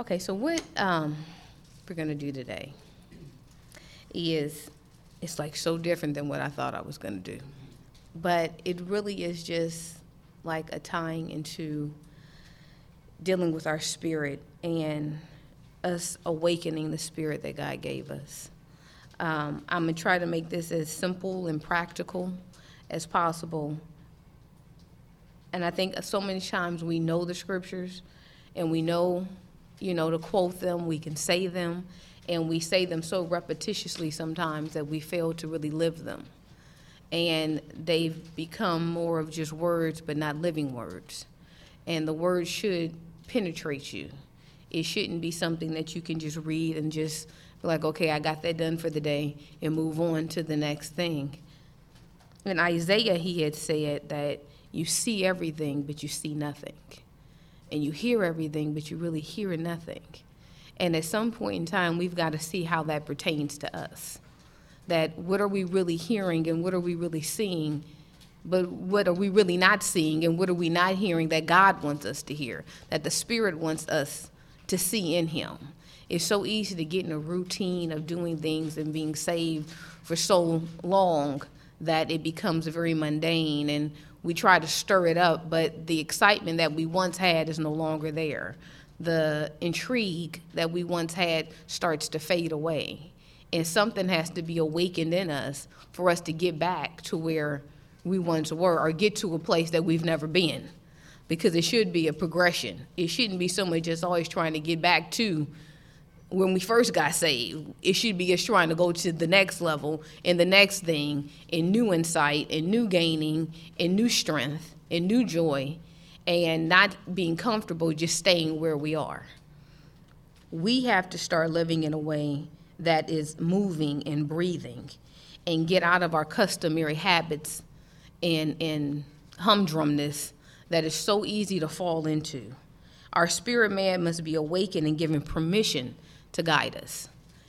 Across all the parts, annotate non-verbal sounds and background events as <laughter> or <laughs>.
Okay, so what um, we're to do today is it's like so different than what I thought I was to do. But it really is just like a tying into dealing with our spirit and us awakening the spirit that God gave us. Um, I'm to try to make this as simple and practical as possible. And I think so many times we know the scriptures and we know, you know, to quote them, we can say them, and we say them so repetitiously sometimes that we fail to really live them. And they've become more of just words, but not living words. And the words should penetrate you. It shouldn't be something that you can just read and just be like, okay, I got that done for the day, and move on to the next thing. In Isaiah, he had said that you see everything, but you see nothing. And you hear everything, but you really hear nothing. And at some point in time, we've got to see how that pertains to us. That what are we really hearing and what are we really seeing? But what are we really not seeing and what are we not hearing that God wants us to hear, that the Spirit wants us to see in Him? It's so easy to get in a routine of doing things and being saved for so long that it becomes very mundane and we try to stir it up, but the excitement that we once had is no longer there. The intrigue that we once had starts to fade away. And something has to be awakened in us for us to get back to where we once were or get to a place that we've never been. Because it should be a progression. It shouldn't be so much just always trying to get back to when we first got saved. It should be us trying to go to the next level and the next thing and new insight and new gaining and new strength and new joy and not being comfortable just staying where we are. We have to start living in a way that is moving and breathing and get out of our customary habits and, and humdrumness that is so easy to fall into. Our spirit man must be awakened and given permission to guide us.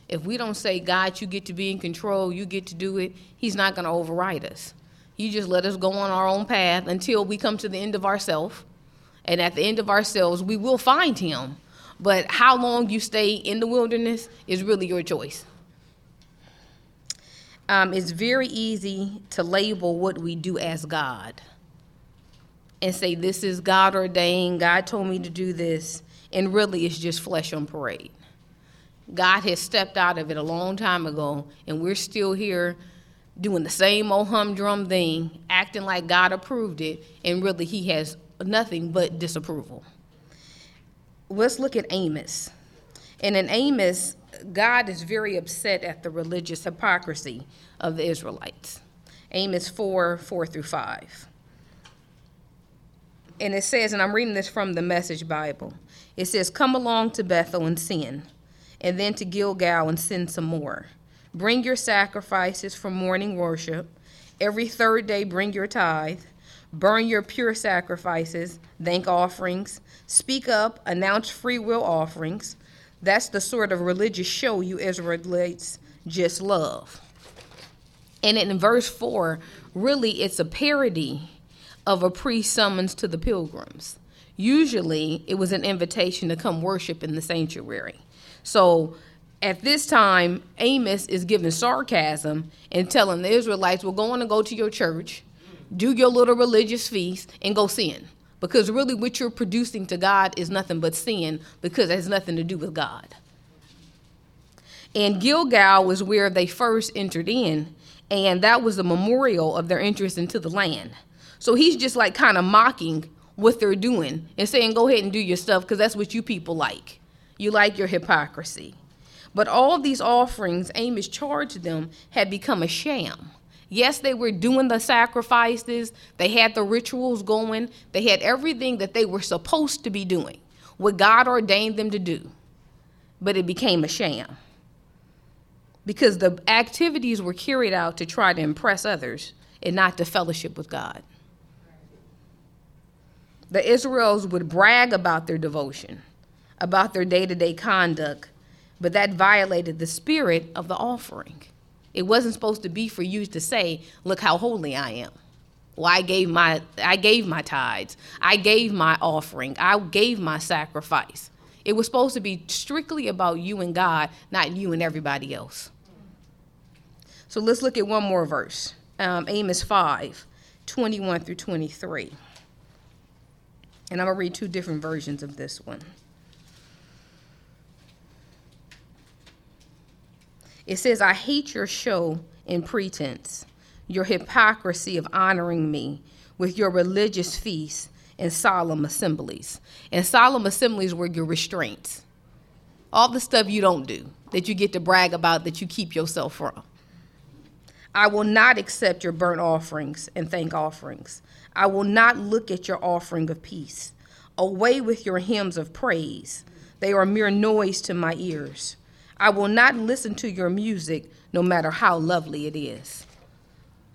If we don't say, God, you get to be in control, you get to do it, He's not going to override us. You just let us go on our own path until we come to the end of ourselves. And at the end of ourselves, we will find Him. But how long you stay in the wilderness is really your choice. Um, it's very easy to label what we do as God and say, This is God ordained, God told me to do this, and really it's just flesh on parade. God has stepped out of it a long time ago, and we're still here doing the same old humdrum thing, acting like God approved it, and really He has nothing but disapproval. Let's look at Amos. And in Amos, God is very upset at the religious hypocrisy of the Israelites. Amos 4 4 through 5. And it says, and I'm reading this from the Message Bible it says, Come along to Bethel and sin and then to Gilgal and send some more. Bring your sacrifices for morning worship. Every third day, bring your tithe. Burn your pure sacrifices, thank offerings. Speak up, announce free will offerings. That's the sort of religious show you Israelites just love. And in verse 4, really it's a parody of a priest summons to the pilgrims. Usually it was an invitation to come worship in the sanctuary. So at this time, Amos is giving sarcasm and telling the Israelites, we're going to go to your church, do your little religious feast, and go sin. Because really, what you're producing to God is nothing but sin because it has nothing to do with God. And Gilgal was where they first entered in, and that was a memorial of their interest into the land. So he's just like kind of mocking what they're doing and saying, go ahead and do your stuff because that's what you people like. You like your hypocrisy. But all these offerings Amos charged them had become a sham. Yes, they were doing the sacrifices, they had the rituals going, they had everything that they were supposed to be doing, what God ordained them to do. But it became a sham. Because the activities were carried out to try to impress others and not to fellowship with God. The Israels would brag about their devotion about their day to day conduct, but that violated the spirit of the offering. It wasn't supposed to be for you to say, Look how holy I am. Well, I gave my I gave my tithes. I gave my offering. I gave my sacrifice. It was supposed to be strictly about you and God, not you and everybody else. So let's look at one more verse um, Amos 5 21 through 23. And I'm going to read two different versions of this one. It says, I hate your show and pretense, your hypocrisy of honoring me with your religious feasts and solemn assemblies. And solemn assemblies were your restraints. All the stuff you don't do that you get to brag about that you keep yourself from. I will not accept your burnt offerings and thank offerings. I will not look at your offering of peace. Away with your hymns of praise. They are mere noise to my ears. I will not listen to your music, no matter how lovely it is.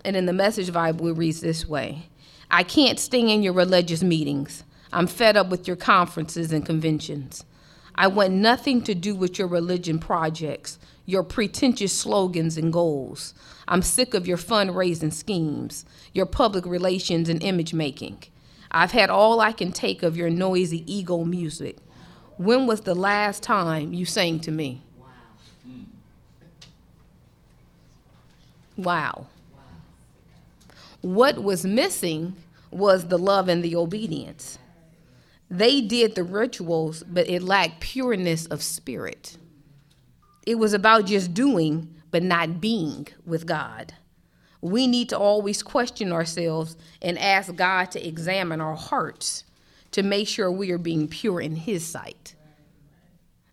And in the Message Bible, it reads this way I can't stand in your religious meetings. I'm fed up with your conferences and conventions. I want nothing to do with your religion projects, your pretentious slogans and goals. I'm sick of your fundraising schemes, your public relations and image making. I've had all I can take of your noisy ego music. When was the last time you sang to me? Wow. What was missing was the love and the obedience. They did the rituals, but it lacked pureness of spirit. It was about just doing, but not being with God. We need to always question ourselves and ask God to examine our hearts to make sure we are being pure in His sight.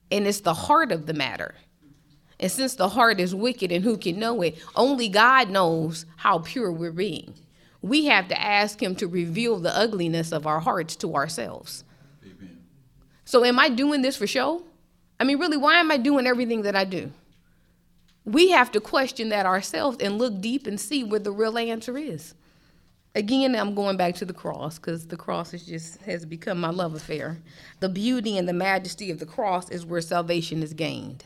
And it's the heart of the matter. And since the heart is wicked and who can know it, only God knows how pure we're being. We have to ask Him to reveal the ugliness of our hearts to ourselves. Amen. So, am I doing this for show? I mean, really, why am I doing everything that I do? We have to question that ourselves and look deep and see where the real answer is. Again, I'm going back to the cross because the cross is just has become my love affair. The beauty and the majesty of the cross is where salvation is gained.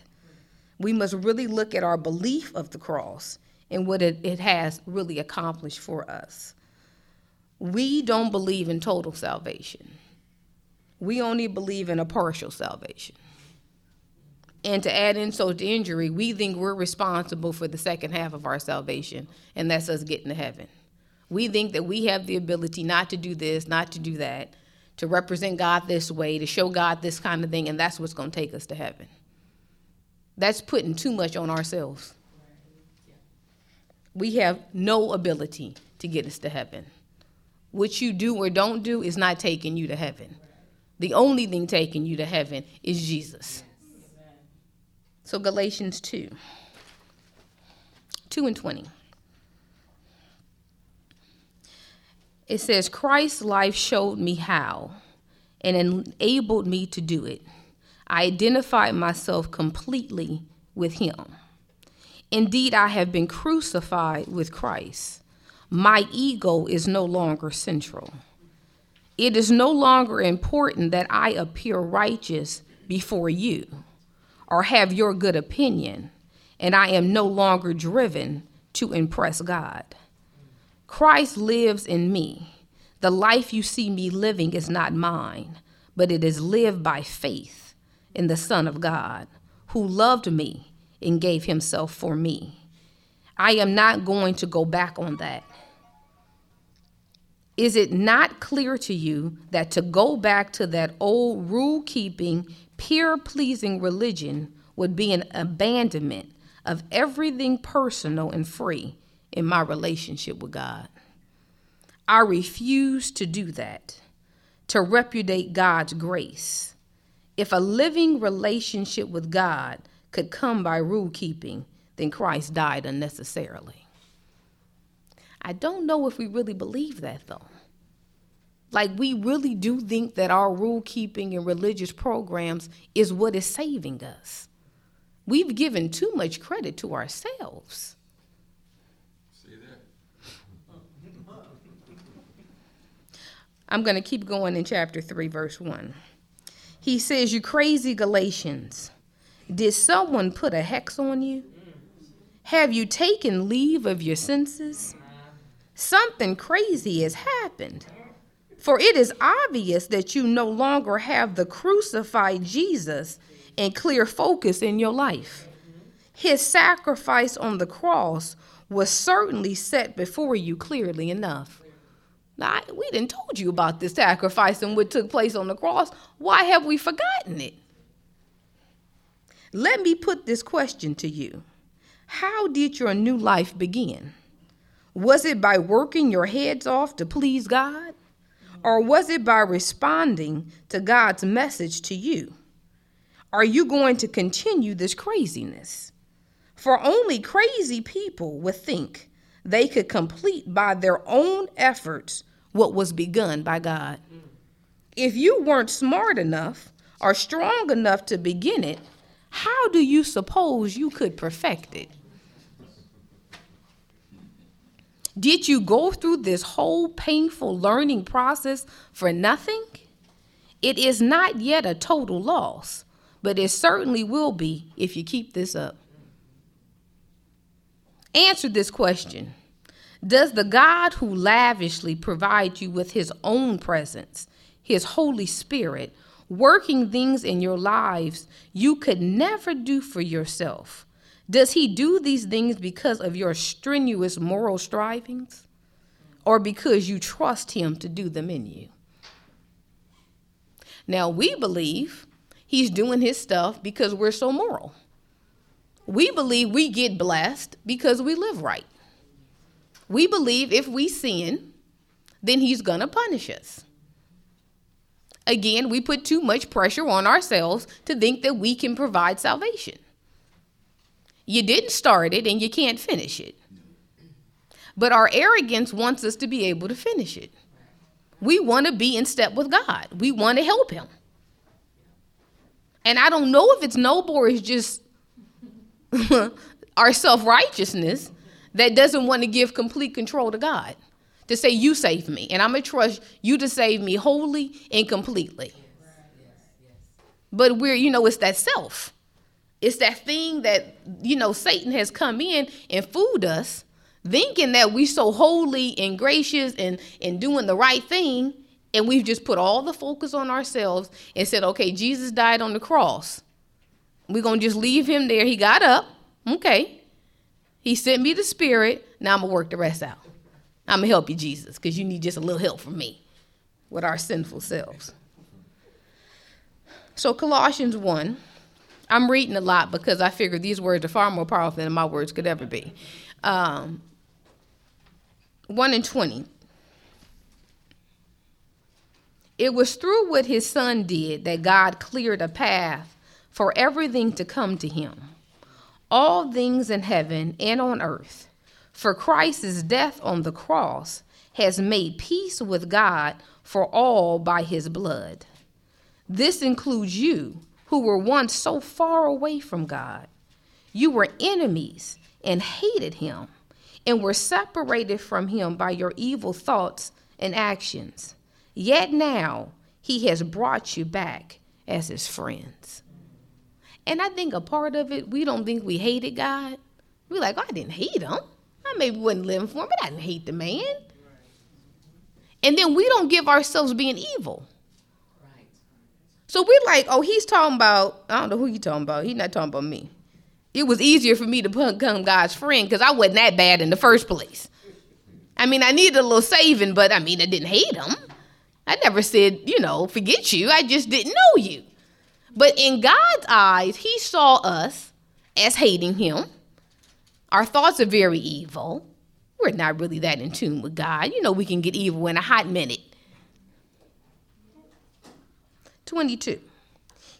We must really look at our belief of the cross and what it, it has really accomplished for us. We don't believe in total salvation. We only believe in a partial salvation. And to add insult to injury, we think we're responsible for the second half of our salvation, and that's us getting to heaven. We think that we have the ability not to do this, not to do that, to represent God this way, to show God this kind of thing, and that's what's going to take us to heaven. That's putting too much on ourselves. We have no ability to get us to heaven. What you do or don't do is not taking you to heaven. The only thing taking you to heaven is Jesus. So Galatians 2 2 and 20. It says, Christ's life showed me how and enabled me to do it. I identified myself completely with him. Indeed, I have been crucified with Christ. My ego is no longer central. It is no longer important that I appear righteous before you or have your good opinion, and I am no longer driven to impress God. Christ lives in me. The life you see me living is not mine, but it is lived by faith in the Son of God, who loved me and gave himself for me. I am not going to go back on that. Is it not clear to you that to go back to that old rule keeping, peer pleasing religion would be an abandonment of everything personal and free in my relationship with God. I refuse to do that, to repudiate God's grace. If a living relationship with God could come by rule keeping, then Christ died unnecessarily. I don't know if we really believe that though. Like, we really do think that our rule keeping and religious programs is what is saving us. We've given too much credit to ourselves. See that? I'm going to keep going in chapter 3, verse 1. He says, You crazy Galatians, did someone put a hex on you? Have you taken leave of your senses? Something crazy has happened. For it is obvious that you no longer have the crucified Jesus in clear focus in your life. His sacrifice on the cross was certainly set before you clearly enough. Now, we didn't told you about this sacrifice and what took place on the cross. Why have we forgotten it? Let me put this question to you. How did your new life begin? Was it by working your heads off to please God? Or was it by responding to God's message to you? Are you going to continue this craziness? For only crazy people would think they could complete by their own efforts what was begun by God. If you weren't smart enough or strong enough to begin it, how do you suppose you could perfect it? Did you go through this whole painful learning process for nothing? It is not yet a total loss, but it certainly will be if you keep this up. Answer this question Does the God who lavishly provides you with his own presence, his Holy Spirit, working things in your lives you could never do for yourself, does he do these things because of your strenuous moral strivings or because you trust him to do them in you? Now, we believe he's doing his stuff because we're so moral. We believe we get blessed because we live right. We believe if we sin, then he's going to punish us. Again, we put too much pressure on ourselves to think that we can provide salvation. You didn't start it and you can't finish it. But our arrogance wants us to be able to finish it. We want to be in step with God, we want to help Him. And I don't know if it's noble or it's just <laughs> our self righteousness that doesn't want to give complete control to God. To say, You save me, and I'm going to trust you to save me wholly and completely. But we're, you know, it's that self. It's that thing that, you know, Satan has come in and fooled us, thinking that we so holy and gracious and, and doing the right thing. And we've just put all the focus on ourselves and said, okay, Jesus died on the cross. We're going to just leave him there. He got up. Okay. He sent me the spirit. Now I'm going to work the rest out. I'm going to help you, Jesus, because you need just a little help from me with our sinful selves. So, Colossians 1, I'm reading a lot because I figure these words are far more powerful than my words could ever be. Um, 1 and 20. It was through what his son did that God cleared a path for everything to come to him, all things in heaven and on earth. For Christ's death on the cross has made peace with God for all by his blood. This includes you, who were once so far away from God. You were enemies and hated him, and were separated from him by your evil thoughts and actions. Yet now he has brought you back as his friends. And I think a part of it, we don't think we hated God. We're like, oh, I didn't hate him. I maybe wasn't living for him, but I didn't hate the man. And then we don't give ourselves being evil. So we're like, oh, he's talking about, I don't know who he's talking about. He's not talking about me. It was easier for me to become God's friend because I wasn't that bad in the first place. I mean, I needed a little saving, but I mean, I didn't hate him. I never said, you know, forget you. I just didn't know you. But in God's eyes, He saw us as hating Him. Our thoughts are very evil. We're not really that in tune with God. You know, we can get evil in a hot minute. 22.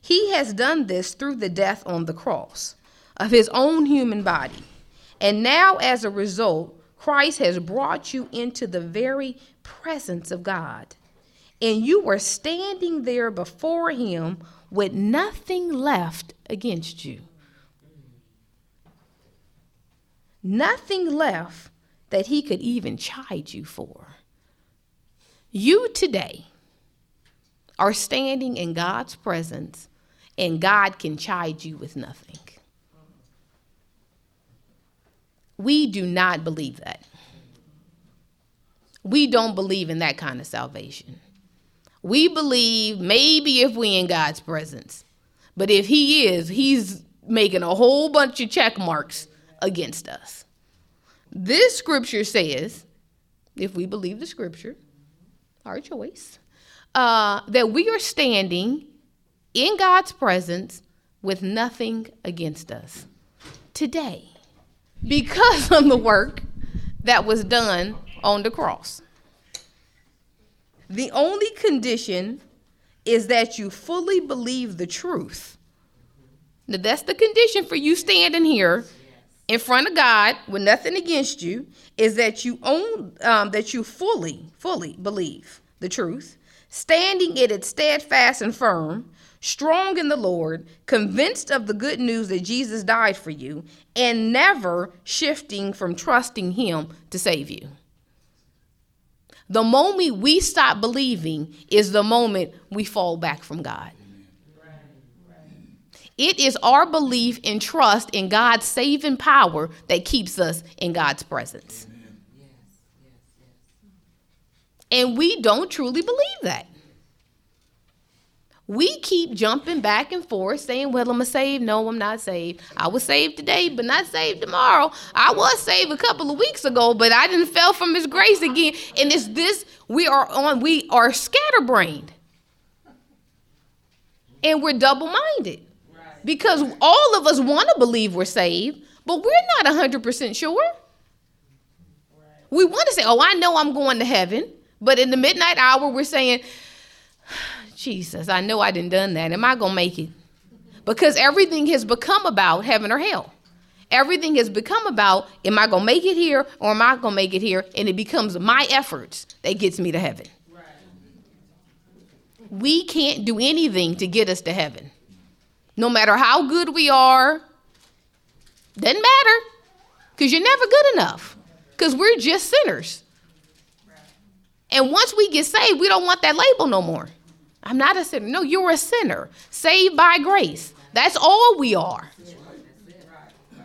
He has done this through the death on the cross of his own human body. And now, as a result, Christ has brought you into the very presence of God. And you are standing there before him with nothing left against you. Nothing left that he could even chide you for. You today are standing in God's presence, and God can chide you with nothing. We do not believe that. We don't believe in that kind of salvation. We believe maybe if we in God's presence. But if he is, he's making a whole bunch of check marks against us. This scripture says, if we believe the scripture, our choice, uh, that we are standing in God's presence with nothing against us today because <laughs> of the work that was done on the cross. The only condition is that you fully believe the truth. Now, that's the condition for you standing here in front of God with nothing against you, is that you own um, that you fully, fully believe the truth, standing in it steadfast and firm, strong in the Lord, convinced of the good news that Jesus died for you, and never shifting from trusting Him to save you. The moment we stop believing is the moment we fall back from God. It is our belief and trust in God's saving power that keeps us in God's presence. And we don't truly believe that. We keep jumping back and forth saying, Well, I'm a saved. No, I'm not saved. I was saved today, but not saved tomorrow. I was saved a couple of weeks ago, but I didn't fell from his grace again. And it's this, we are on, we are scatterbrained. And we're double-minded. Because all of us want to believe we're saved, but we're not 100% sure. We want to say, Oh, I know I'm going to heaven. But in the midnight hour, we're saying, Jesus, I know I didn't done that. Am I gonna make it? Because everything has become about heaven or hell. Everything has become about am I gonna make it here or am I gonna make it here? And it becomes my efforts that gets me to heaven. Right. We can't do anything to get us to heaven. No matter how good we are, doesn't matter. Because you're never good enough. Because we're just sinners. And once we get saved, we don't want that label no more. I'm not a sinner. No, you're a sinner, saved by grace. That's all we are.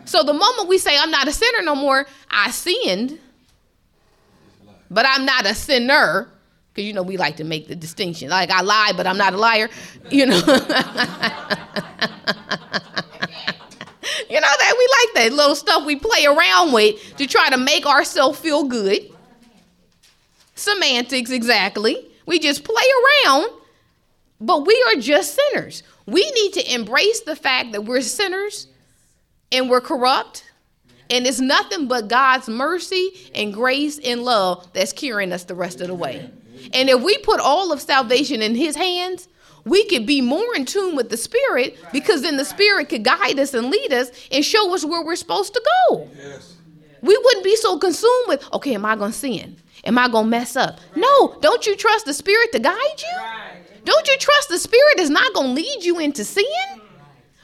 So the moment we say, I'm not a sinner no more, I sinned, but I'm not a sinner. Because, you know, we like to make the distinction. Like, I lie, but I'm not a liar. <laughs> You know? <laughs> you know that we like that little stuff we play around with to try to make ourselves feel good. Semantics, exactly. We just play around but we are just sinners. We need to embrace the fact that we're sinners and we're corrupt. And it's nothing but God's mercy and grace and love that's carrying us the rest of the way. And if we put all of salvation in His hands, we could be more in tune with the Spirit because then the Spirit could guide us and lead us and show us where we're supposed to go. Yes. We wouldn't be so consumed with, okay, am I going to sin? Am I going to mess up? No, don't you trust the Spirit to guide you? Don't you trust the Spirit is not going to lead you into sin?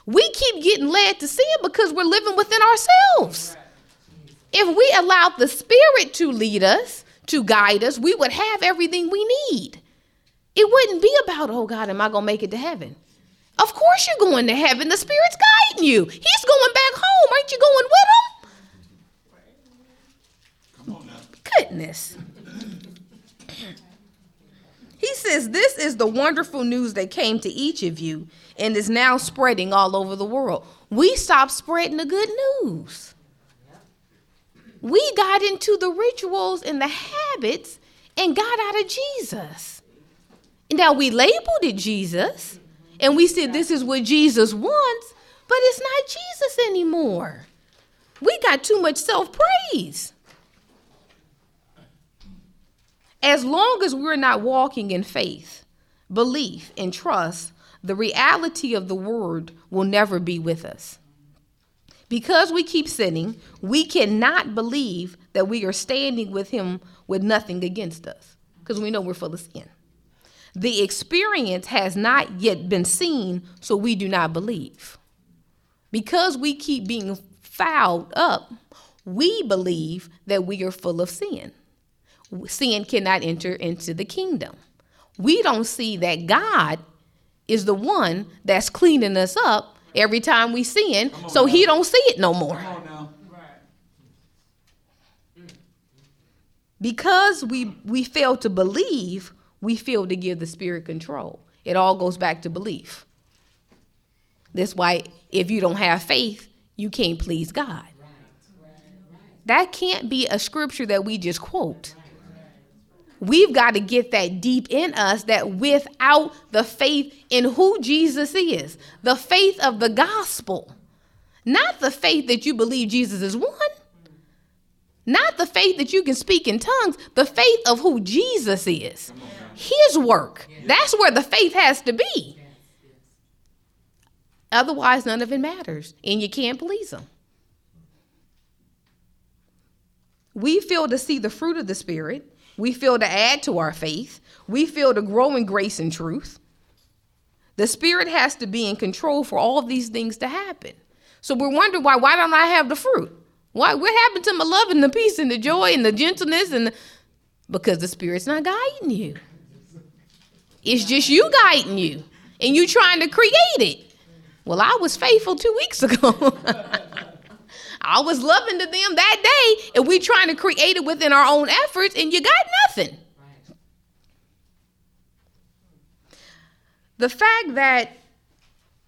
We keep getting led to sin because we're living within ourselves. If we allowed the Spirit to lead us, to guide us, we would have everything we need. It wouldn't be about, oh God, am I going to make it to heaven? Of course you're going to heaven. The Spirit's guiding you. He's going back home. Aren't you going with him? Come on now. Goodness. He says, This is the wonderful news that came to each of you and is now spreading all over the world. We stopped spreading the good news. We got into the rituals and the habits and got out of Jesus. Now we labeled it Jesus and we said this is what Jesus wants, but it's not Jesus anymore. We got too much self praise. As long as we're not walking in faith, belief, and trust, the reality of the word will never be with us. Because we keep sinning, we cannot believe that we are standing with Him with nothing against us, because we know we're full of sin. The experience has not yet been seen, so we do not believe. Because we keep being fouled up, we believe that we are full of sin sin cannot enter into the kingdom. We don't see that God is the one that's cleaning us up every time we sin, so now. he don't see it no more. Because we we fail to believe, we fail to give the Spirit control. It all goes back to belief. That's why if you don't have faith, you can't please God. That can't be a scripture that we just quote. We've got to get that deep in us that without the faith in who Jesus is, the faith of the gospel, not the faith that you believe Jesus is one, not the faith that you can speak in tongues, the faith of who Jesus is, his work. That's where the faith has to be. Otherwise, none of it matters, and you can't please him. We feel to see the fruit of the Spirit we feel to add to our faith. We feel to grow in grace and truth. The Spirit has to be in control for all of these things to happen. So we're wondering why, why don't I have the fruit? Why, what happened to my love and the peace and the joy and the gentleness and the, because the Spirit's not guiding you. It's just you guiding you and you trying to create it. Well, I was faithful two weeks ago. <laughs> I was loving to them that day, and we trying to create it within our own efforts, and you got nothing. The fact that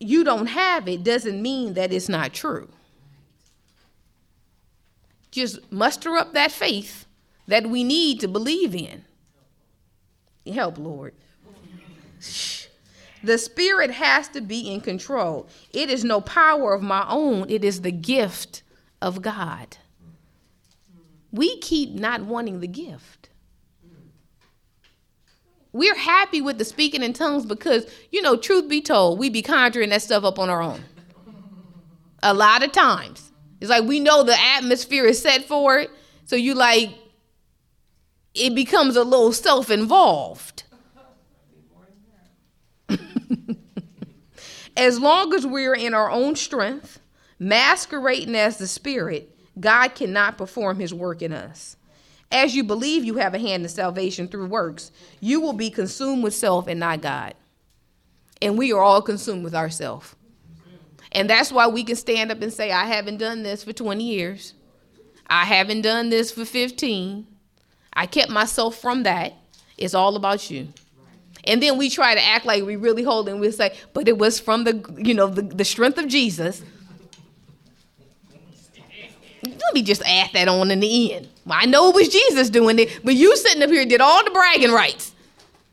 you don't have it doesn't mean that it's not true. Just muster up that faith that we need to believe in. Help, Lord. The Spirit has to be in control. It is no power of my own, it is the gift of God. We keep not wanting the gift. We're happy with the speaking in tongues because, you know, truth be told, we be conjuring that stuff up on our own. A lot of times. It's like we know the atmosphere is set for it. So you like, it becomes a little self involved. <laughs> as long as we're in our own strength, masquerading as the Spirit, God cannot perform his work in us. As you believe you have a hand in salvation through works, you will be consumed with self and not God. And we are all consumed with ourself. And that's why we can stand up and say, I haven't done this for 20 years. I haven't done this for 15. I kept myself from that. It's all about you. And then we try to act like we really hold and we say, but it was from the, you know, the, the strength of Jesus let me just add that on in the end. Well, I know it was Jesus doing it, but you sitting up here did all the bragging rights.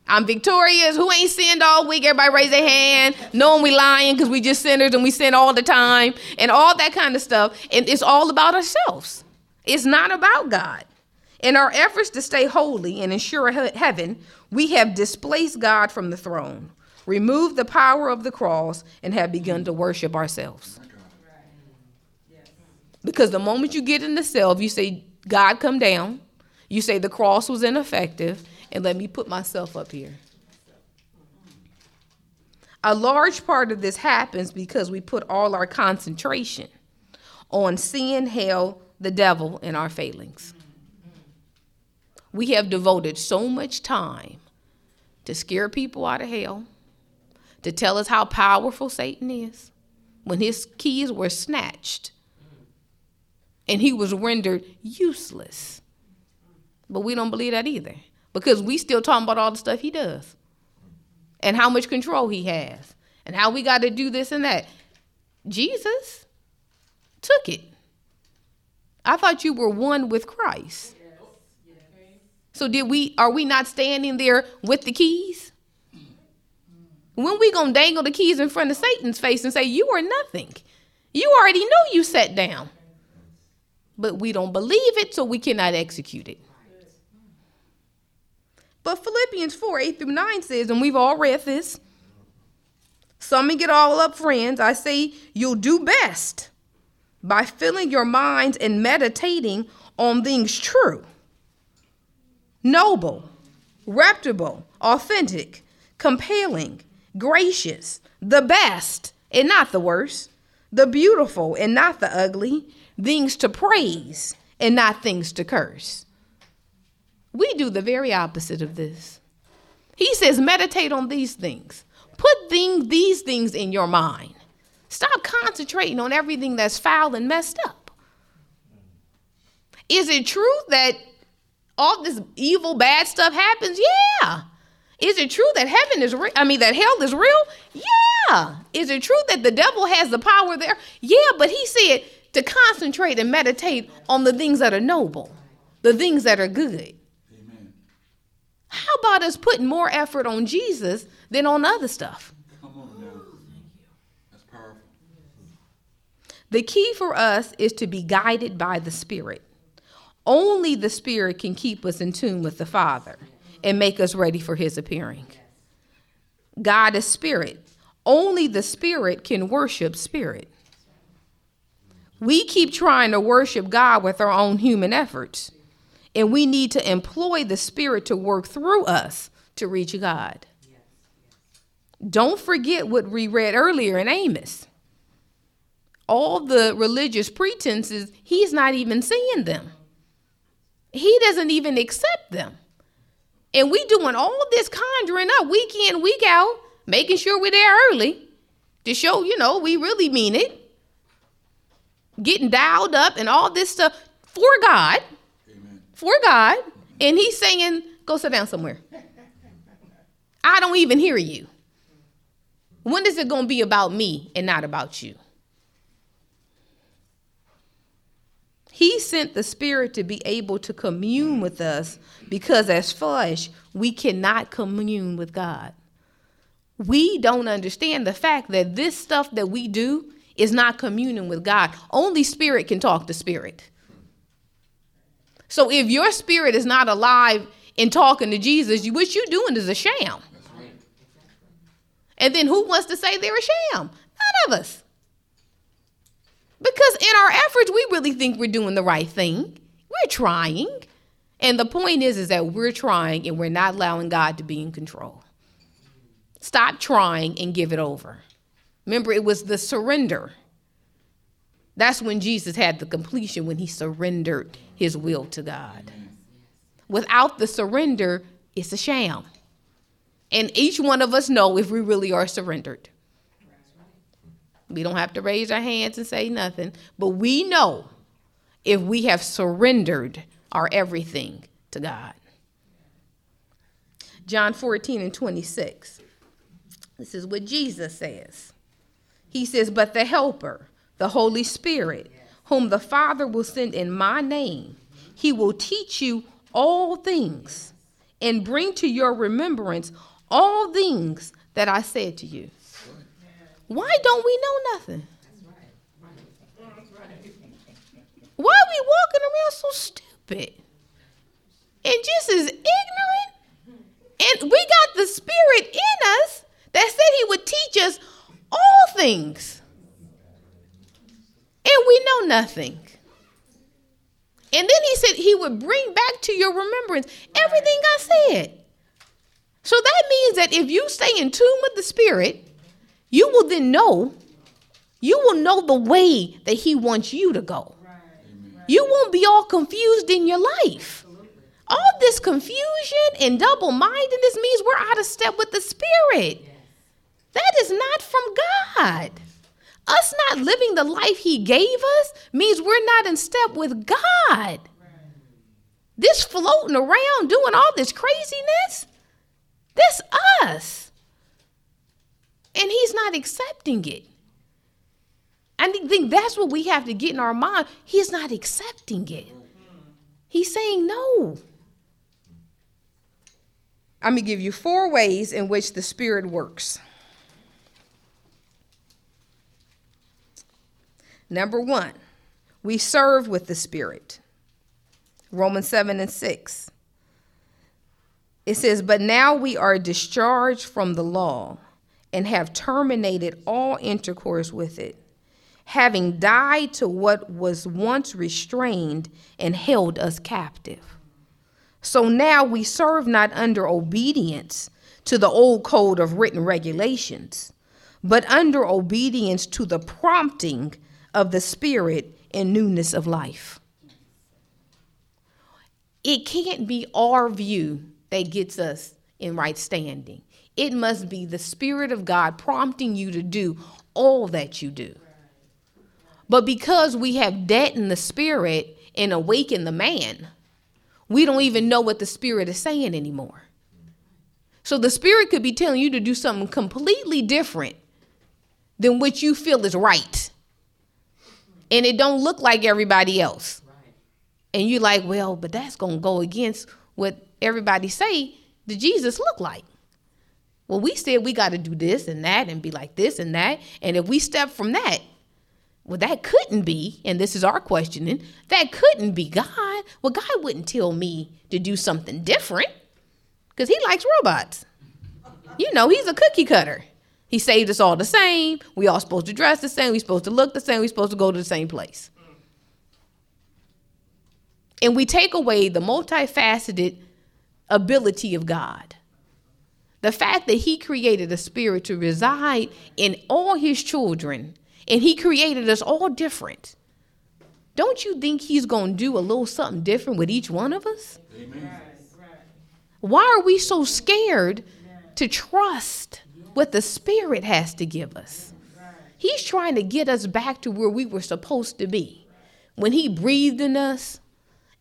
I'm victorious. Who ain't sinned all week? Everybody raise their hand, knowing we lying because we just sinners and we sin all the time and all that kind of stuff. And it's all about ourselves. It's not about God. In our efforts to stay holy and ensure heaven, we have displaced God from the throne, removed the power of the cross, and have begun to worship ourselves. Because the moment you get in the self, you say, God, come down. You say the cross was ineffective, and let me put myself up here. A large part of this happens because we put all our concentration on sin, hell, the devil, and our failings. We have devoted so much time to scare people out of hell, to tell us how powerful Satan is when his keys were snatched and he was rendered useless. But we don't believe that either because we still talking about all the stuff he does and how much control he has and how we got to do this and that. Jesus took it. I thought you were one with Christ. So did we are we not standing there with the keys? When we going to dangle the keys in front of Satan's face and say you are nothing? You already know you sat down but we don't believe it, so we cannot execute it. But Philippians 4 8 through 9 says, and we've all read this. Summing it all up, friends, I say you'll do best by filling your minds and meditating on things true, noble, reputable, authentic, compelling, gracious, the best and not the worst, the beautiful and not the ugly, things to praise and not things to curse. We do the very opposite of this. He says, meditate on these things. Put thing, these things in your mind. Stop concentrating on everything that's foul and messed up. Is it true that all this evil, bad stuff happens? Yeah. Is it true that heaven is real? I mean, that hell is real? Yeah. Is it true that the devil has the power there? Yeah, but he said to concentrate and meditate on the things that are noble, the things that are good. Amen. How about us putting more effort on Jesus than on other stuff? Come on now. That's powerful. The key for us is to be guided by the Spirit. Only the Spirit can keep us in tune with the Father and make us ready for his appearing. God is spirit. Only the spirit can worship spirit. We keep trying to worship God with our own human efforts, and we need to employ the spirit to work through us to reach God. Don't forget what we read earlier in Amos. All the religious pretenses, he's not even seeing them. He doesn't even accept them. And we doing all this conjuring up week in, week out, making sure we're there early to show, you know, we really mean it. Getting dialed up and all this stuff for God. Amen. For God. And he's saying, go sit down somewhere. I don't even hear you. When is it going to be about me and not about you? He sent the Spirit to be able to commune with us because, as flesh, we cannot commune with God. We don't understand the fact that this stuff that we do is not communing with God. Only Spirit can talk to Spirit. So if your spirit is not alive in talking to Jesus, what you're doing is a sham. And then who wants to say they're a sham? None of us. Because in our efforts, we really think we're doing the right thing. We're trying. And the point is, is that we're trying and we're not allowing God to be in control. Stop trying and give it over. Remember, it was the surrender. That's when Jesus had the completion, when he surrendered his will to God. Without the surrender, it's a sham. And each one of us know if we really are surrendered. We don't have to raise our hands and say nothing, but we know if we have surrendered our everything to God. John 14 and 26. This is what Jesus says. He says, But the Helper, the Holy Spirit, whom the Father will send in my name, he will teach you all things and bring to your remembrance all things that I said to you. Why don't we know nothing? Why are we walking around so stupid and just as ignorant? And we got the spirit in us that said he would teach us all things. And we know nothing. And then he said he would bring back to your remembrance everything I said. So that means that if you stay in tune with the spirit, you will then know, you will know the way that He wants you to go. You won't be all confused in your life. All this confusion and double mindedness means we're out of step with the Spirit. That is not from God. Us not living the life He gave us means we're not in step with God. This floating around doing all this craziness, this us and he's not accepting it. I think that's what we have to get in our mind. He's not accepting it. He's saying no. I'm going to give you four ways in which the Spirit works. Number one, we serve with the Spirit. Romans 7 and 6. It says, But now we are discharged from the law and have terminated all intercourse with it, having died to what was once restrained and held us captive. So now we serve not under obedience to the old code of written regulations, but under obedience to the prompting of the Spirit and newness of life. It can't be our view that gets us in right standing. It must be the Spirit of God prompting you to do all that you do. But because we have deadened the Spirit and awakened the man, we don't even know what the Spirit is saying anymore. So the spirit could be telling you to do something completely different than what you feel is right. And it don't look like everybody else. And you're like, well, but that's going to go against what everybody say the Jesus look like. Well, we said we got to do this and that and be like this and that. And if we step from that, well, that couldn't be, and this is our questioning, that couldn't be God. Well, God wouldn't tell me to do something different because he likes robots. You know, he's a cookie cutter. He saved us all the same. We all supposed to dress the same. We supposed to look the same. We supposed to go to the same place. And we take away the multifaceted ability of God. The fact that he created a spirit to reside in all his children and he created us all different. Don't you think he's going to do a little something different with each one of us? Amen. Why are we so scared to trust what the Spirit has to give us? He's trying to get us back to where we were supposed to be. When He breathed in us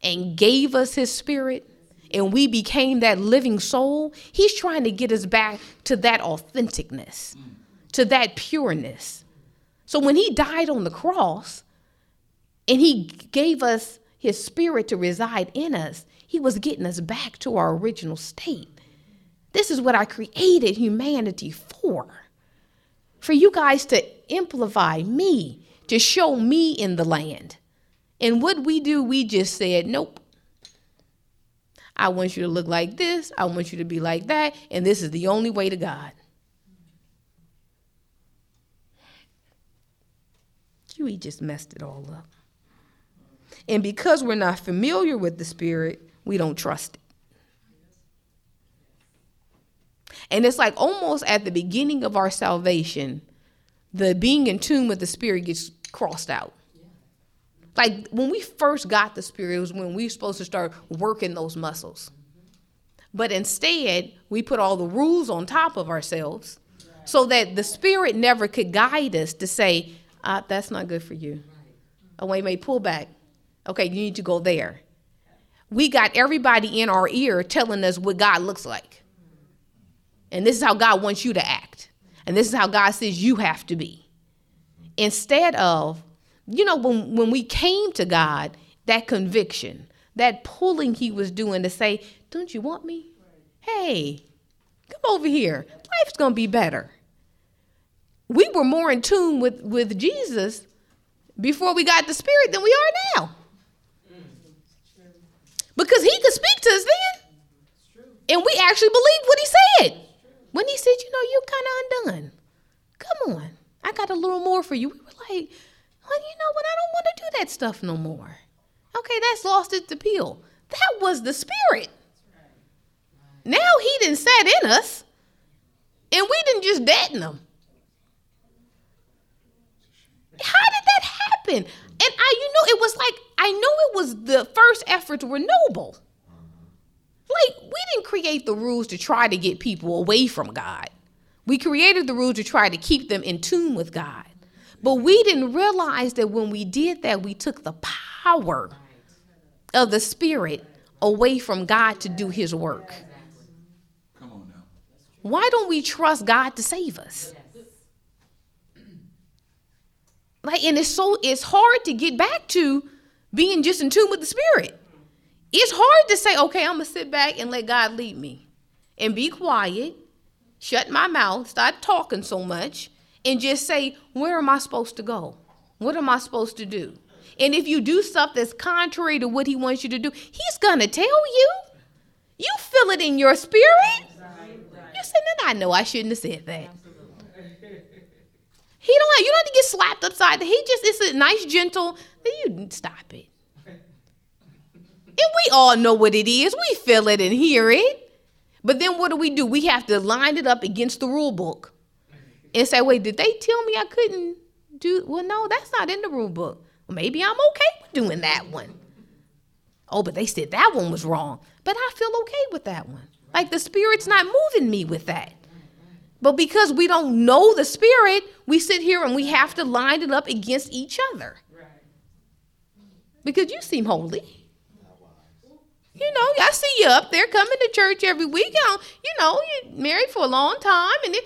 and gave us His Spirit, and we became that living soul, He's trying to get us back to that authenticness, to that pureness. So when He died on the cross and He gave us His Spirit to reside in us, he was getting us back to our original state. This is what I created humanity for. For you guys to amplify me, to show me in the land. And what we do, we just said, nope. I want you to look like this. I want you to be like that. And this is the only way to God. You just messed it all up. And because we're not familiar with the Spirit, we don't trust it. And it's like almost at the beginning of our salvation, the being in tune with the Spirit gets crossed out. Like when we first got the Spirit, it was when we were supposed to start working those muscles. But instead, we put all the rules on top of ourselves so that the Spirit never could guide us to say, ah, that's not good for you. Oh, wait, wait, pull back. Okay, you need to go there we got everybody in our ear telling us what God looks like. And this is how God wants you to act. And this is how God says you have to be. Instead of, you know, when, when we came to God, that conviction, that pulling he was doing to say, Don't you want me? Hey, come over here. Life's going to be better. We were more in tune with, with Jesus before we got the Spirit than we are now. Because he could speak to us then. And we actually believed what he said. When he said, you know, you're kind of undone. Come on. I got a little more for you. We were like, well, you know what? I don't want to do that stuff no more. Okay, that's lost its appeal. That was the spirit. Now he didn't sat in us, and we didn't just deaden him. How did that happen? And I, you know, it was like I know it was the first efforts were noble. Like, we didn't create the rules to try to get people away from God. We created the rules to try to keep them in tune with God. But we didn't realize that when we did that, we took the power of the Spirit away from God to do His work. Come on now. Why don't we trust God to save us? Like, and it's so it's hard to get back to being just in tune with the Spirit. It's hard to say, okay, I'm going to sit back and let God lead me and be quiet, shut my mouth, stop talking so much, and just say, where am I supposed to go? What am I supposed to do? And if you do stuff that's contrary to what He wants you to do, He's going to tell you. You feel it in your spirit. You say, then I know I shouldn't have said that. He don't have, you don't have to get slapped upside He just it's a nice, gentle, then you stop it. And we all know what it is. We feel it and hear it. But then what do we do? We have to line it up against the rule book and say, wait, did they tell me I couldn't do? Well, no, that's not in the rule book. Well, maybe I'm okay with doing that one. Oh, but they said that one was wrong. But I feel okay with that one. Like the Spirit's not moving me with that. But because we don't know the Spirit, we sit here and we have to line it up against each other because you seem holy. You know, I see you up there coming to church every week. You know, you know, you're married for a long time, and you,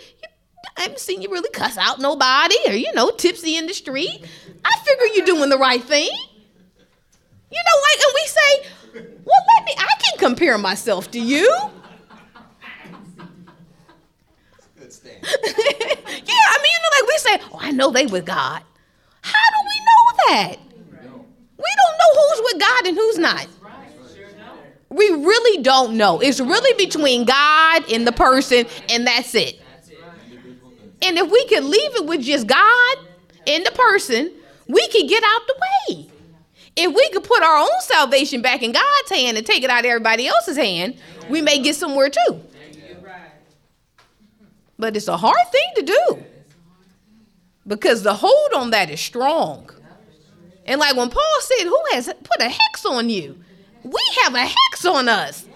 I haven't seen you really cuss out nobody or you know tipsy in the street. I figure you're doing the right thing. You know, like, and we say, well, let me. I can compare myself to you. <laughs> yeah, I mean, you know, like we say, oh, I know they with God. How do we know that? We don't know who's with God and who's not. We really don't know. It's really between God and the person, and that's it. And if we could leave it with just God and the person, we could get out the way. If we could put our own salvation back in God's hand and take it out of everybody else's hand, we may get somewhere too. But it's a hard thing to do because the hold on that is strong. And like when Paul said, Who has put a hex on you? We have a hex on us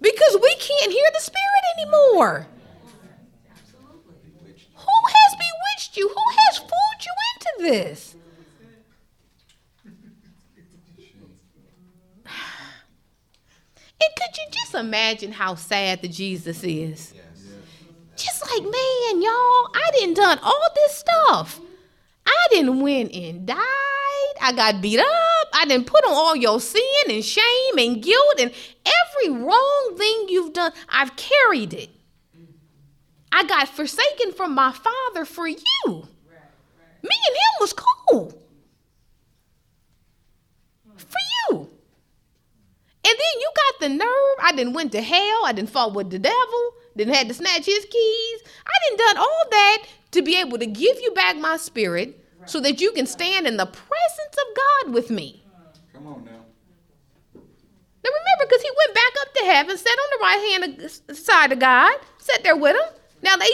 because we can't hear the Spirit anymore. Who has bewitched you? Who has fooled you into this? And could you just imagine how sad the Jesus is? Just like, man, y'all, I didn't done all this stuff. I didn't win and died. I got beat up. I didn't put on all your sin and shame and guilt and every wrong thing you've done. I've carried it. I got forsaken from my father for you. Me and him was cool. For you. And then you got the nerve. I didn't went to hell. I didn't fought with the devil. Didn't had to snatch his keys. I didn't done all that to be able to give you back my spirit so that you can stand in the presence of God with me. Uh, come on now. Now remember, because he went back up to heaven, sat on the right hand side of God, sat there with him. Now they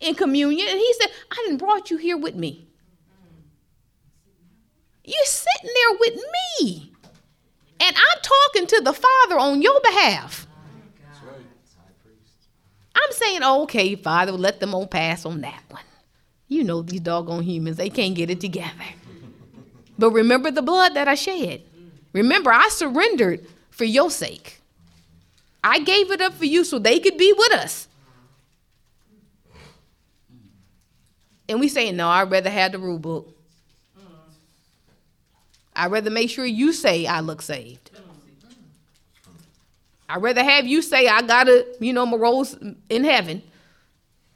in communion, and he said, I didn't brought you here with me. You're sitting there with me. And I'm talking to the Father on your behalf. I'm saying, oh, okay, Father, let them on pass on that one. You know these doggone humans, they can't get it together. But remember the blood that I shed. Remember, I surrendered for your sake. I gave it up for you so they could be with us. And we say, no, I'd rather have the rule book. I'd rather make sure you say I look saved. I'd rather have you say I got a, you know, my rose in heaven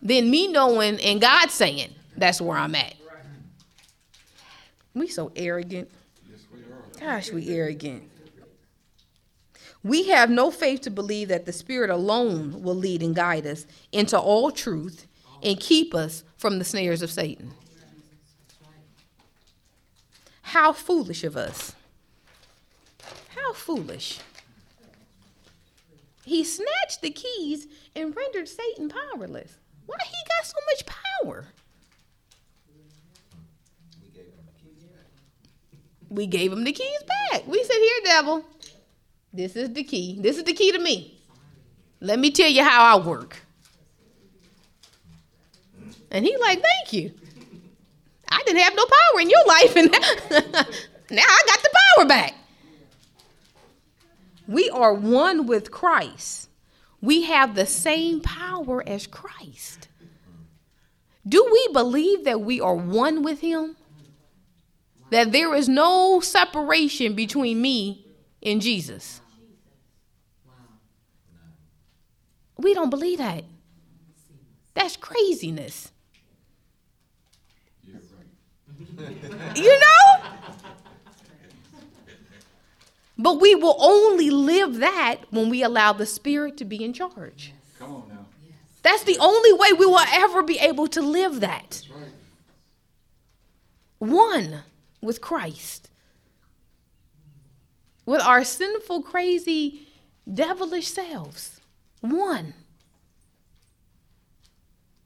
than me knowing and God saying that's where I'm at. We so arrogant. Gosh, we arrogant. We have no faith to believe that the Spirit alone will lead and guide us into all truth and keep us from the snares of Satan. How foolish of us. How foolish. He snatched the keys and rendered Satan powerless. Why he got so much power? We gave him the keys back. We said, Here, devil, this is the key. This is the key to me. Let me tell you how I work. And he like, thank you. I didn't have no power in your life, and <laughs> now I got the power back. We are one with Christ. We have the same power as Christ. Do we believe that we are one with him? That there is no separation between me and Jesus? We don't believe that. That's craziness. You know? But we will only live that when we allow the Spirit to be in charge. Come on now. That's the only way we will ever be able to live that. Right. One with Christ. With our sinful, crazy, devilish selves. One.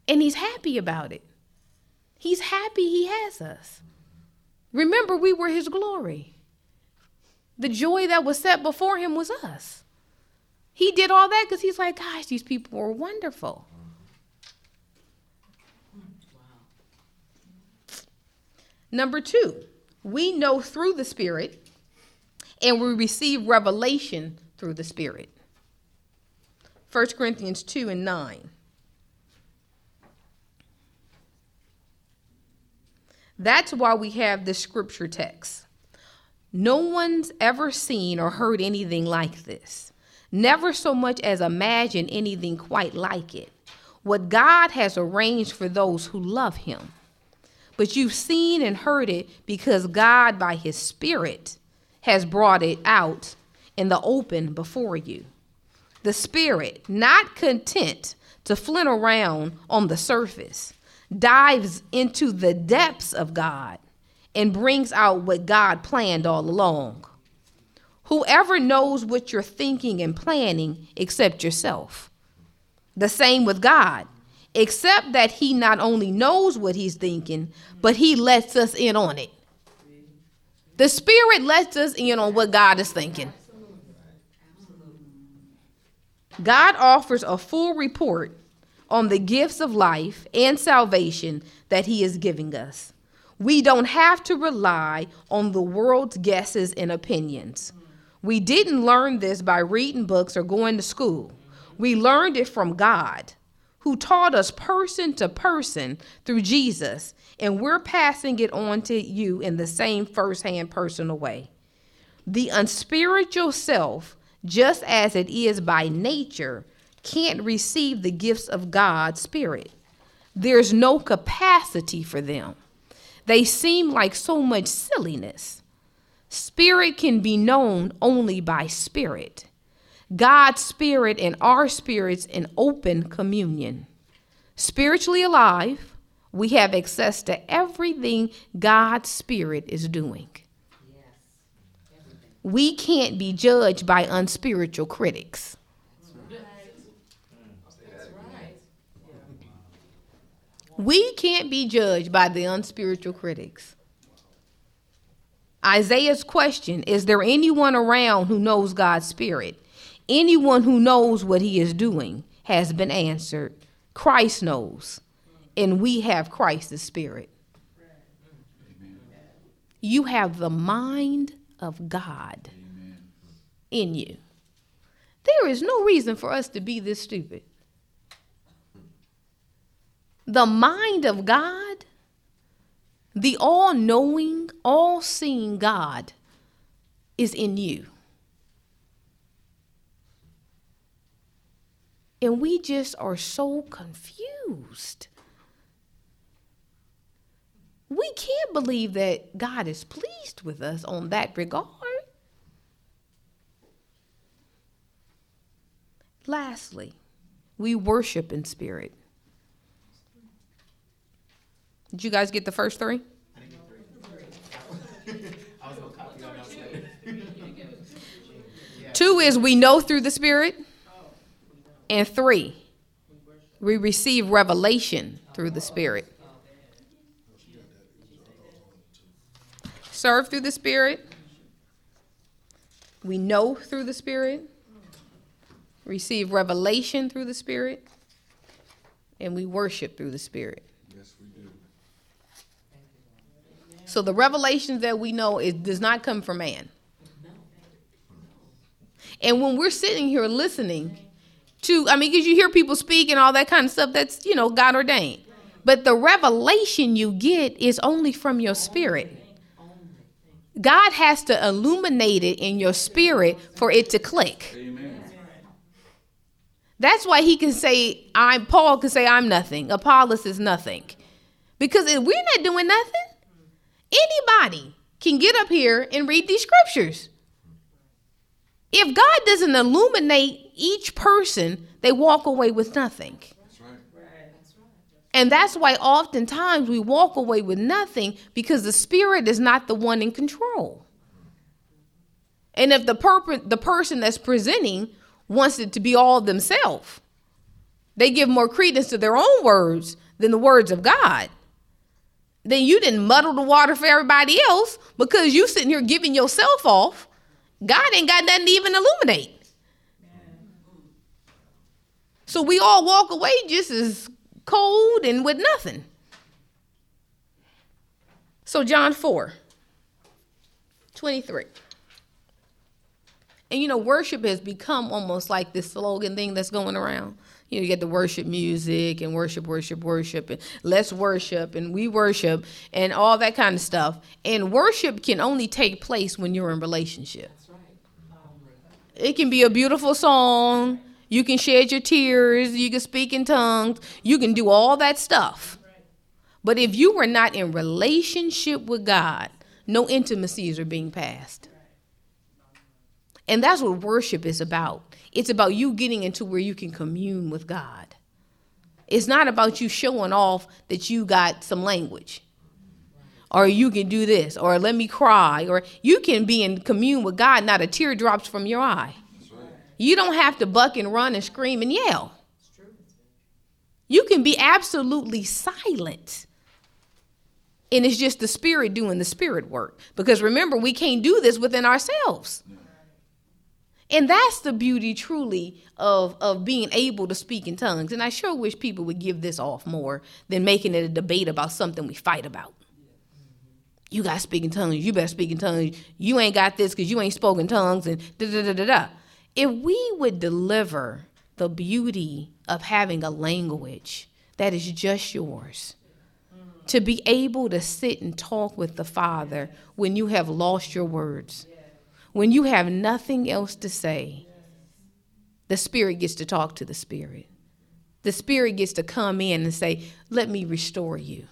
And He's happy about it. He's happy He has us. Remember, we were His glory. The joy that was set before Him was us. He did all that because He's like, gosh, these people were wonderful. Number two, we know through the Spirit and we receive revelation through the Spirit. 1 Corinthians 2 and 9. That's why we have this scripture text. No one's ever seen or heard anything like this, never so much as imagined anything quite like it. What God has arranged for those who love Him. But you've seen and heard it because God, by His Spirit, has brought it out in the open before you. The Spirit, not content to flint around on the surface, dives into the depths of God and brings out what God planned all along. Whoever knows what you're thinking and planning except yourself. The same with God, except that He not only knows what He's thinking, but He lets us in on it. The Spirit lets us in on what God is thinking. God offers a full report on the gifts of life and salvation that He is giving us. We don't have to rely on the world's guesses and opinions. We didn't learn this by reading books or going to school. We learned it from God, who taught us person to person through Jesus, and we're passing it on to you in the same firsthand personal way. The unspiritual self, just as it is by nature, can't receive the gifts of God's Spirit. There's no capacity for them. They seem like so much silliness. Spirit can be known only by spirit. God's spirit and our spirits in open communion. Spiritually alive, we have access to everything God's spirit is doing. We can't be judged by unspiritual critics. We can't be judged by the unspiritual critics. Isaiah's question Is there anyone around who knows God's Spirit? Anyone who knows what he is doing has been answered. Christ knows, and we have Christ's Spirit. You have the mind of God in you. There is no reason for us to be this stupid. The mind of God, the all knowing, all seeing God, is in you. And we just are so confused. We can't believe that God is pleased with us on that regard. Lastly, we worship in spirit. Did you guys get the first three? <laughs> Two is we know through the Spirit. And three, we receive revelation through the Spirit. Serve through the Spirit. We know through the Spirit. Receive revelation through the Spirit. And we worship through the Spirit. Yes, we do. So the revelations that we know it does not come from man. And when we're sitting here listening to, I mean, because you hear people speak and all that kind of stuff, that's, you know, God ordained. But the revelation you get is only from your spirit. God has to illuminate it in your spirit for it to click. Amen. That's why he can say, I'm Paul can say I'm nothing. Apollos is nothing. Because we're not doing nothing, anybody can get up here and read these scriptures. If God doesn't illuminate each person, they walk away with nothing. That's right. And that's why oftentimes we walk away with nothing because the spirit is not the one in control. And if the perp- the person that's presenting wants it to be all themselves, they give more credence to their own words than the words of God. Then you didn't muddle the water for everybody else because you sitting here giving yourself off. God ain't got nothing to even illuminate. So we all walk away just as cold and with nothing. So John 4, 23. And you know, worship has become almost like this slogan thing that's going around. You know, you get the worship music and worship, worship, worship, and let's worship and we worship and all that kind of stuff. And worship can only take place when you're in relationship. It can be a beautiful song. You can shed your tears. You can speak in tongues. You can do all that stuff. But if you were not in relationship with God, no intimacies are being passed. And that's what worship is about. It's about you getting into where you can commune with God. It's not about you showing off that you got some language or you can do this or let me cry or you can be in commune with God, not a tear drops from your eye. You don't have to buck and run and scream and yell. You can be absolutely silent. And it's just the spirit doing the spirit work. Because remember, we can't do this within ourselves. And that's the beauty truly of, of being able to speak in tongues. And I sure wish people would give this off more than making it a debate about something we fight about. You got speaking tongues. You better speak in tongues. You ain't got this because you ain't spoken tongues and da da da da da. If we would deliver the beauty of having a language that is just yours, to be able to sit and talk with the Father when you have lost your words, when you have nothing else to say, the Spirit gets to talk to the Spirit. The Spirit gets to come in and say, Let me restore you.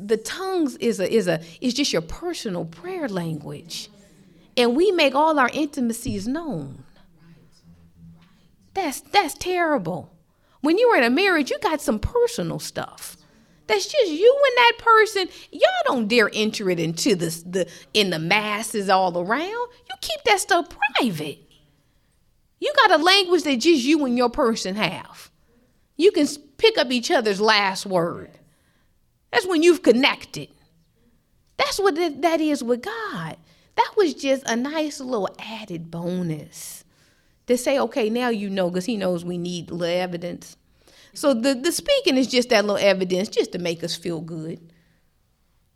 The tongues is a is a is just your personal prayer language. And we make all our intimacies known. That's that's terrible. When you're in a marriage, you got some personal stuff. That's just you and that person. Y'all don't dare enter it into the, the in the masses all around. You keep that stuff private. You got a language that just you and your person have. You can pick up each other's last word. That's when you've connected. That's what that is with God. That was just a nice little added bonus to say, okay, now you know, because He knows we need little evidence. So the, the speaking is just that little evidence just to make us feel good.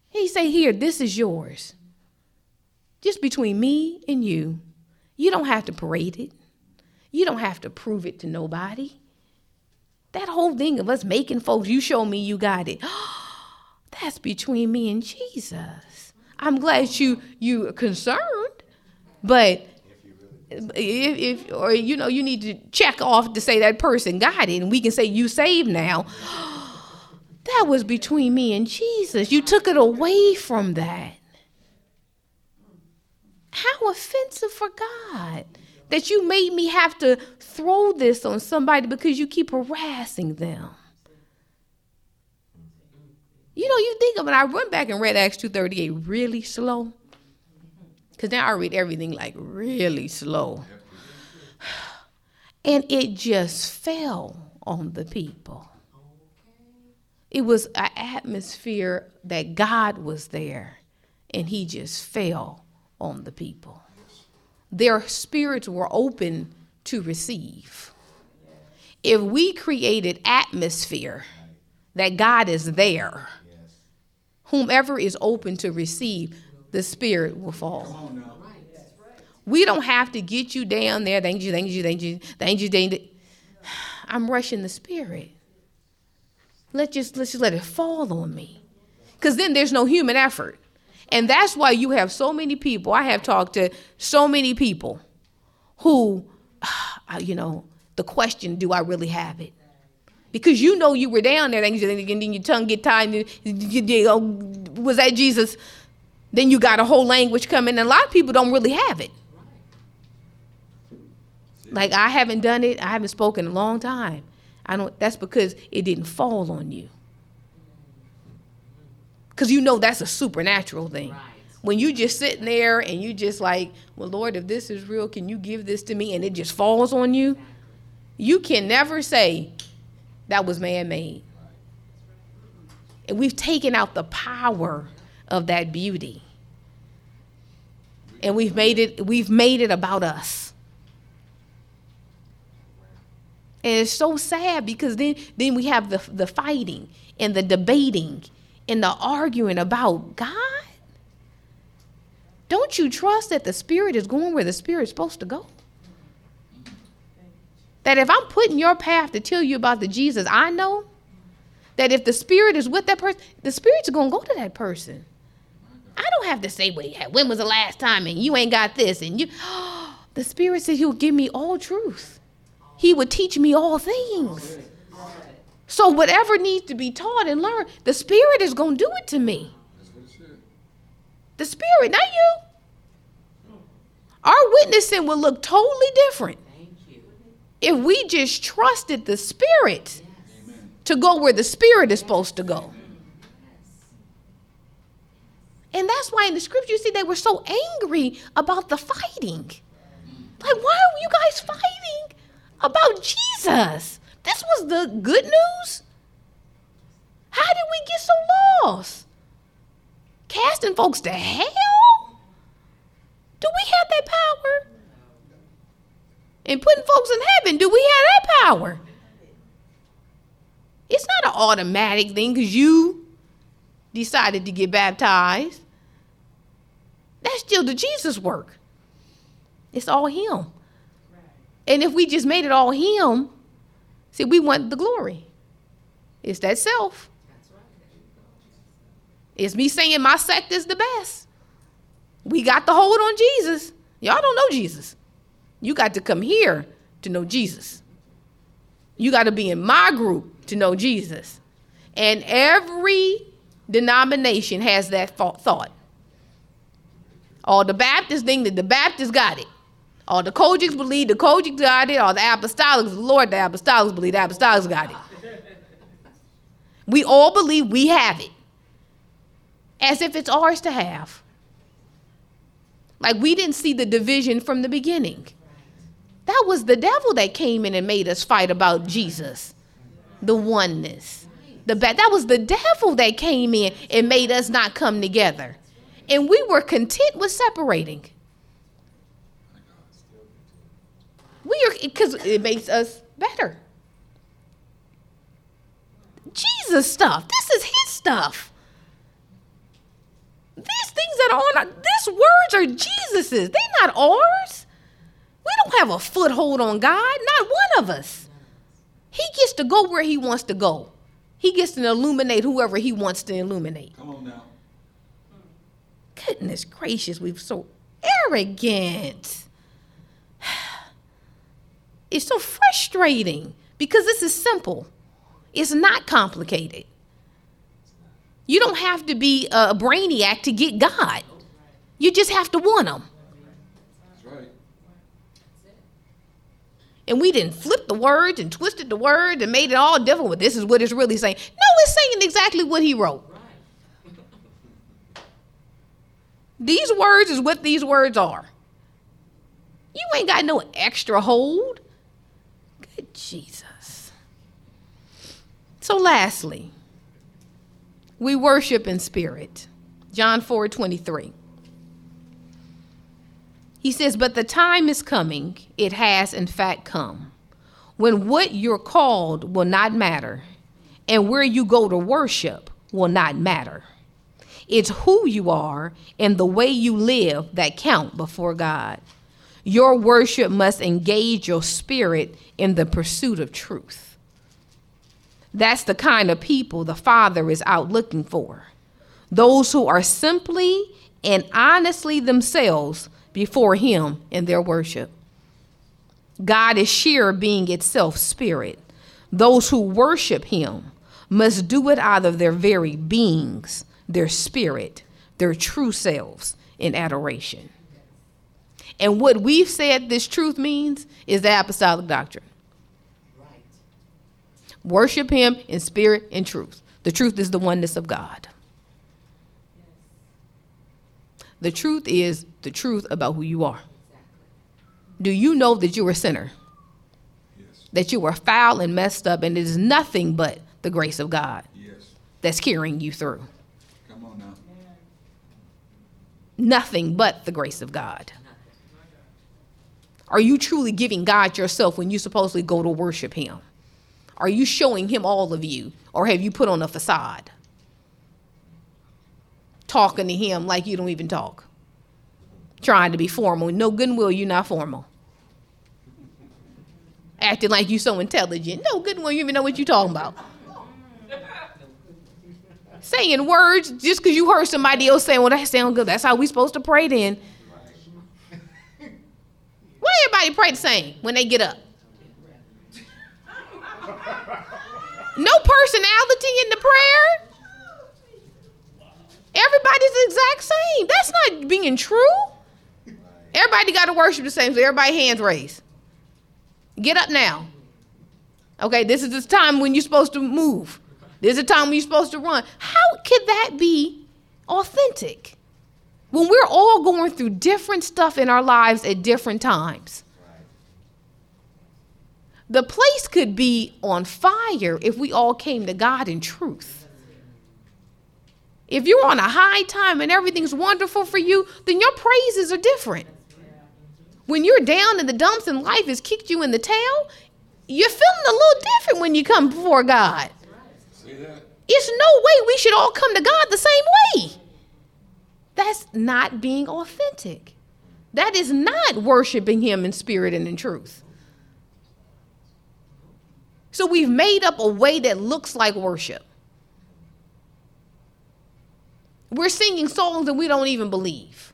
He say, here, this is yours. Just between me and you. You don't have to parade it. You don't have to prove it to nobody. That whole thing of us making folks, you show me you got it. <gasps> That's between me and Jesus. I'm glad you you are concerned, but if, if or you know you need to check off to say that person got it and we can say you saved now. <gasps> That was between me and jesus. You took it away from that. How offensive for god that you made me have to throw this on somebody because you keep harassing them. You know you think of it i went back and read acts 238 really slow because now I read everything like really slow. <sighs> And it just fell on the people. It was an atmosphere that God was there, and He just fell on the people. Their spirits were open to receive. If we created atmosphere that God is there, whomever is open to receive, the spirit will fall. We don't have to get you down there. Thank you, thank you, thank you, thank you, thank you. I'm rushing the spirit. Let just let's just let it fall on me. Because then there's no human effort. And that's why you have so many people. I have talked to so many people who, <sighs> you know, the question, do I really have it? Because you know you were down there, and then your tongue get tied. Oh, was that Jesus? Then you got a whole language coming, and a lot of people don't really have it. Like I haven't done it, I haven't spoken in a long time. I don't that's because it didn't fall on you. Cause you know that's a supernatural thing. Right. When you just sitting there and you just like, well, Lord, if this is real, can you give this to me? And it just falls on you, you can never say that was man-made. And we've taken out the power of that beauty and we've made it we've made it about us and it's so sad because then then we have the the fighting and the debating and the arguing about god Don't you trust that the Spirit is going where the Spirit's supposed to go? That if I'm putting your path to tell you about the Jesus I know, that if the Spirit is with that person, the Spirit's going to go to that person. I don't have to say, well, yeah, when was the last time and you ain't got this and you. <gasps> the Spirit said He'll give me all truth. He would teach me all things. So whatever needs to be taught and learned, the Spirit is going to do it to me. What. The Spirit, not you. Our witnessing will look totally different if we just trusted the Spirit to go where the Spirit is supposed to go. And that's why in the scripture you see they were so angry about the fighting. Like, why are you guys fighting about Jesus? This was the good news. How did we get so lost? Casting folks to hell? Do we have that power? And putting folks in heaven, do we have that power? It's not an automatic thing because you decided to get baptized. That's still the Jesus work. It's all Him. And if we just made it all Him, see, we want the glory. It's that self. It's me saying my sect is the best. We got the hold on Jesus. Y'all don't know Jesus. You got to come here to know Jesus. You got to be in my group to know Jesus. And every denomination has that thought. All the Baptists think that the Baptists got it. All the COGICs believe the COGICs got it. All the Apostolics, Lord, the Apostolics believe the Apostolics got it. We all believe we have it. As if it's ours to have. Like we didn't see the division from the beginning. That was the devil that came in and made us fight about Jesus, the oneness. The ba- that was the devil that came in and made us not come together. And we were content with separating. We are because it makes us better. Jesus stuff. This is his stuff. These things that are on these words are Jesus's. They're not ours. We don't have a foothold on God, not one of us. He gets to go where he wants to go. He gets to illuminate whoever he wants to illuminate. Come on now. Goodness gracious, we're so arrogant. <sighs> It's so frustrating because this is simple. It's not complicated. You don't have to be a brainiac to get God. You just have to want him. Right. And we didn't flip the words and twisted the words and made it all different. But this is what it's really saying. No, it's saying exactly what he wrote. These words is what these words are. You ain't got no extra hold. Good Jesus. So, lastly, we worship in spirit. John 4 23. He says, But the time is coming, it has in fact come, when what you're called will not matter, and where you go to worship will not matter. It's who you are and the way you live that count before God. Your worship must engage your spirit in the pursuit of truth. That's the kind of people the Father is out looking for. Those who are simply and honestly themselves before Him in their worship. God is sheer being itself spirit. Those who worship Him must do it out of their very beings, their spirit, their true selves in adoration. And what we've said this truth means is the apostolic doctrine. Worship him in spirit and truth. The truth is the oneness of God. The truth is the truth about who you are. Do you know that you're a sinner? Yes. That you are foul and messed up, and it is nothing but the grace of God Yes. that's carrying you through. Come on now. Nothing but the grace of God. Are you truly giving God yourself when you supposedly go to worship Him? Are you showing Him all of you, or have you put on a facade? Talking to Him like you don't even talk. trying to be formal. No good well, you're not formal. Acting like you're so intelligent. No good well, you even know what you're talking about. Saying words just because you heard somebody else saying, well, that sounds good. That's how we supposed to pray then. Why everybody pray the same when they get up? No personality in the prayer. Everybody's the exact same. That's not being true. Everybody got to worship the same. So everybody hands raised. Get up now. Okay, this is the time when you're supposed to move. This is the time when you're supposed to run. How could that be authentic? When we're all going through different stuff in our lives at different times. The place could be on fire if we all came to God in truth. If you're on a high time and everything's wonderful for you, then your praises are different. When you're down in the dumps and life has kicked you in the tail, you're feeling a little different when you come before God. It's no way we should all come to God the same way. That's not being authentic. That is not worshiping Him in spirit and in truth. So we've made up a way that looks like worship. We're singing songs that we don't even believe.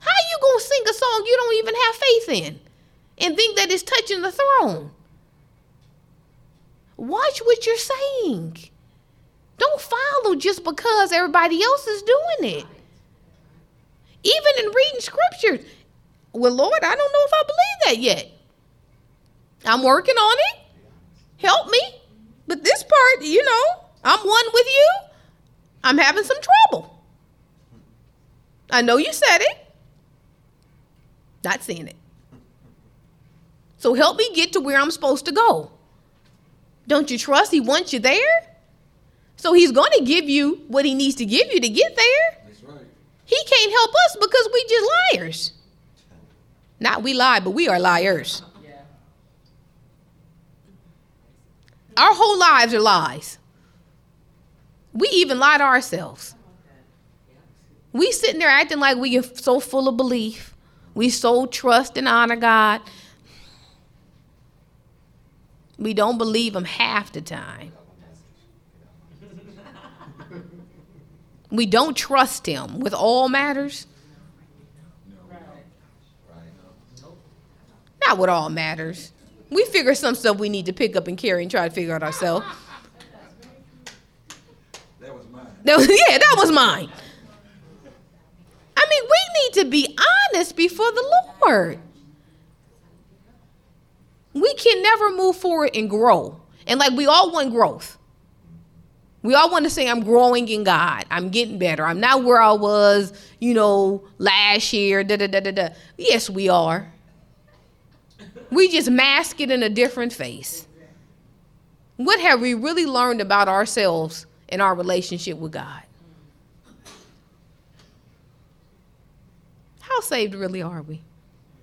How you going to sing a song you don't even have faith in and think that it's touching the throne? Watch what you're saying. Don't follow just because everybody else is doing it. Even in reading scriptures. Well, Lord, I don't know if I believe that yet. I'm working on it. Help me. But this part, you know, I'm one with you. I'm having some trouble. I know you said it. Not seeing it. So help me get to where I'm supposed to go. Don't you trust he wants you there? So he's going to give you what he needs to give you to get there. That's right. He can't help us because we just liars. Not we lie, but we are liars. Our whole lives are lies. We even lie to ourselves. We sitting there acting like we are so full of belief. We so trust and honor God. We don't believe him half the time. We don't trust him with all matters. Not with all matters. We figure some stuff we need to pick up and carry and try to figure out ourselves. That was mine. That was, yeah, that was mine. I mean, we need to be honest before the Lord. We can never move forward and grow. And like we all want growth. We all want to say, I'm growing in God. I'm getting better. I'm not where I was, you know, last year. Da, da, da, da, da. Yes, we are. We just mask it in a different face. What have we really learned about ourselves and our relationship with God? How saved really are we?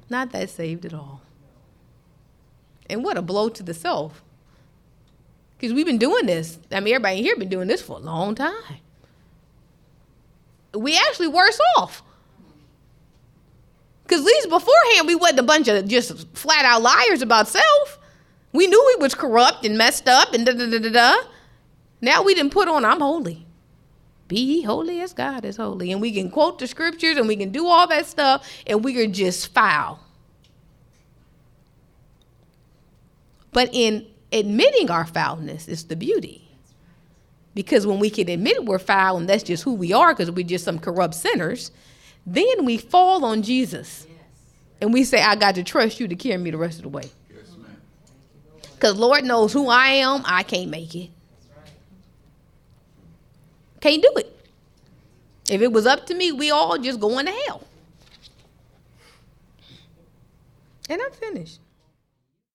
Not that saved at all. And what a blow to the self. Because we've been doing this. I mean, everybody here been doing this for a long time. We actually worse off. Because at least beforehand, we wasn't a bunch of just flat out liars about self. We knew we was corrupt and messed up and da da da da da. Now we didn't put on, I'm holy. Be holy as God is holy. And we can quote the scriptures and we can do all that stuff, and we are just foul. But in admitting our foulness is the beauty. Because when we can admit we're foul and that's just who we are because we're just some corrupt sinners, then we fall on Jesus. And we say, I got to trust you to carry me the rest of the way. Yes. Because Lord knows who I am, I can't make it. Can't do it. If it was up to me, we all just going to hell. And I'm finished.